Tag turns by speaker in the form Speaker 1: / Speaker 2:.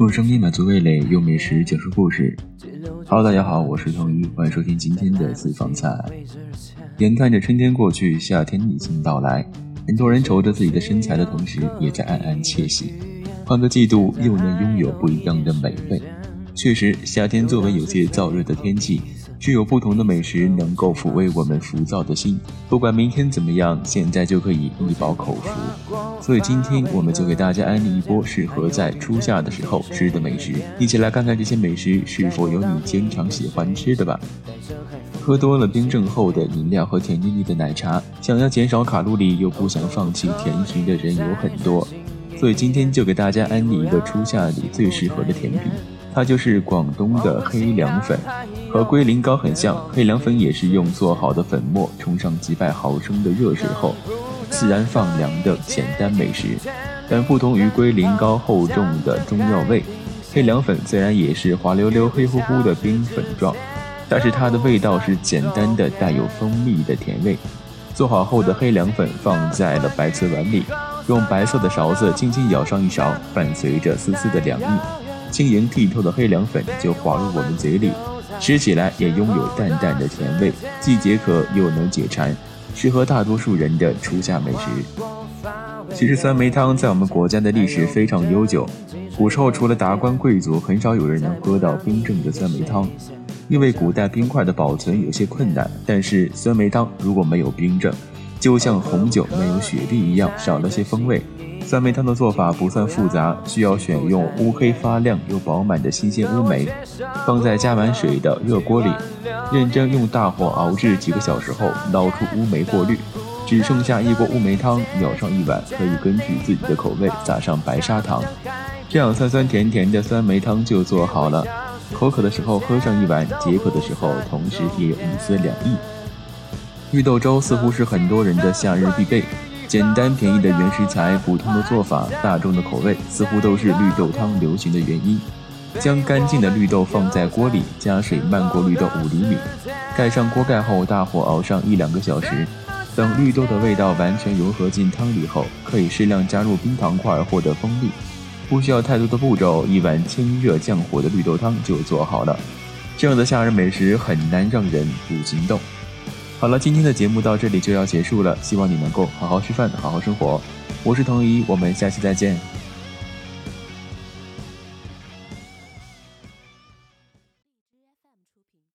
Speaker 1: 用声音满足味蕾，用美食讲述故事。Hello，大家好，我是童一，欢迎收听今天的私房菜。眼看着春天过去，夏天已经到来，很多人愁着自己的身材的同时，也在暗暗窃喜，换个季度又能拥有不一样的美味。确实，夏天作为有些燥热的天气。具有不同的美食能够抚慰我们浮躁的心，不管明天怎么样，现在就可以一饱口福。所以今天我们就给大家安利一波适合在初夏的时候吃的美食，一起来看看这些美食是否有你经常喜欢吃的吧。喝多了冰镇后的饮料和甜腻腻的奶茶，想要减少卡路里又不想放弃甜食的人有很多，所以今天就给大家安利一个初夏里最适合的甜品。它就是广东的黑凉粉，和龟苓膏很像。黑凉粉也是用做好的粉末冲上几百毫升的热水后，自然放凉的简单美食。但不同于龟苓膏厚重的中药味，黑凉粉虽然也是滑溜溜、黑乎乎的冰粉状，但是它的味道是简单的，带有蜂蜜的甜味。做好后的黑凉粉放在了白瓷碗里，用白色的勺子轻轻舀上一勺，伴随着丝丝的凉意。晶莹剔透的黑凉粉就滑入我们嘴里，吃起来也拥有淡淡的甜味，既解渴又能解馋，适合大多数人的初夏美食。其实酸梅汤在我们国家的历史非常悠久，古时候除了达官贵族，很少有人能喝到冰镇的酸梅汤，因为古代冰块的保存有些困难。但是酸梅汤如果没有冰镇，就像红酒没有雪碧一样，少了些风味。酸梅汤的做法不算复杂，需要选用乌黑发亮又饱满的新鲜乌梅，放在加满水的热锅里，认真用大火熬制几个小时后，捞出乌梅过滤，只剩下一锅乌梅汤，舀上一碗，可以根据自己的口味撒上白砂糖，这样酸酸甜甜的酸梅汤就做好了。口渴的时候喝上一碗，解渴的时候同时也有一丝凉意。绿豆粥似乎是很多人的夏日必备。简单便宜的原食材，普通的做法，大众的口味，似乎都是绿豆汤流行的原因。将干净的绿豆放在锅里，加水漫过绿豆五厘米，盖上锅盖后，大火熬上一两个小时。等绿豆的味道完全融合进汤里后，可以适量加入冰糖块获得风味。不需要太多的步骤，一碗清热降火的绿豆汤就做好了。这样的夏日美食很难让人不心动。好了，今天的节目到这里就要结束了，希望你能够好好吃饭，好好生活。我是童怡，我们下期再见。